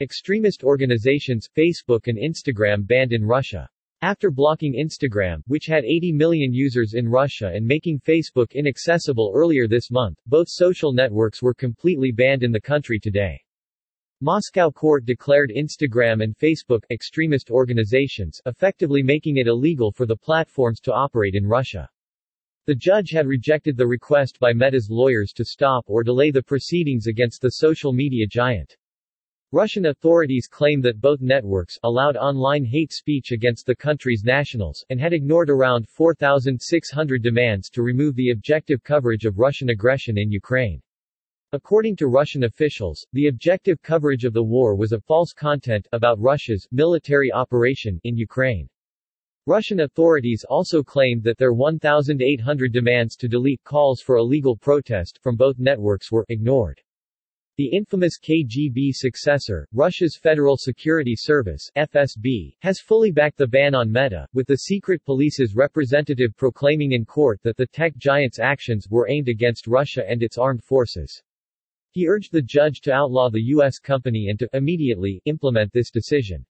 Extremist organizations, Facebook and Instagram banned in Russia. After blocking Instagram, which had 80 million users in Russia and making Facebook inaccessible earlier this month, both social networks were completely banned in the country today. Moscow court declared Instagram and Facebook extremist organizations, effectively making it illegal for the platforms to operate in Russia. The judge had rejected the request by Meta's lawyers to stop or delay the proceedings against the social media giant. Russian authorities claim that both networks allowed online hate speech against the country's nationals, and had ignored around 4,600 demands to remove the objective coverage of Russian aggression in Ukraine. According to Russian officials, the objective coverage of the war was a false content about Russia's military operation in Ukraine. Russian authorities also claimed that their 1,800 demands to delete calls for illegal protest from both networks were ignored. The infamous KGB successor, Russia's Federal Security Service FSB, has fully backed the ban on Meta, with the secret police's representative proclaiming in court that the tech giant's actions were aimed against Russia and its armed forces. He urged the judge to outlaw the U.S. company and to immediately implement this decision.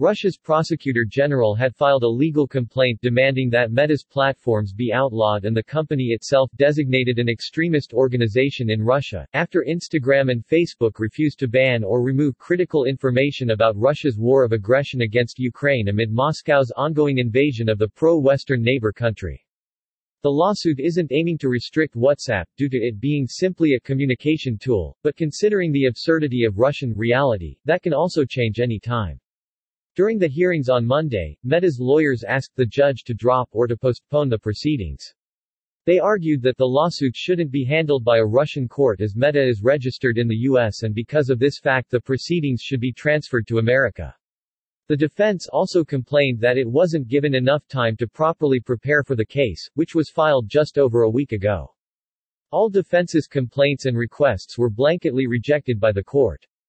Russia's prosecutor general had filed a legal complaint demanding that Meta's platforms be outlawed and the company itself designated an extremist organization in Russia, after Instagram and Facebook refused to ban or remove critical information about Russia's war of aggression against Ukraine amid Moscow's ongoing invasion of the pro-Western neighbor country. The lawsuit isn't aiming to restrict WhatsApp, due to it being simply a communication tool, but considering the absurdity of Russian reality, that can also change any time. During the hearings on Monday, Meta's lawyers asked the judge to drop or to postpone the proceedings. They argued that the lawsuit shouldn't be handled by a Russian court as Meta is registered in the U.S. and because of this fact the proceedings should be transferred to America. The defense also complained that it wasn't given enough time to properly prepare for the case, which was filed just over a week ago. All defense's complaints and requests were blanketly rejected by the court.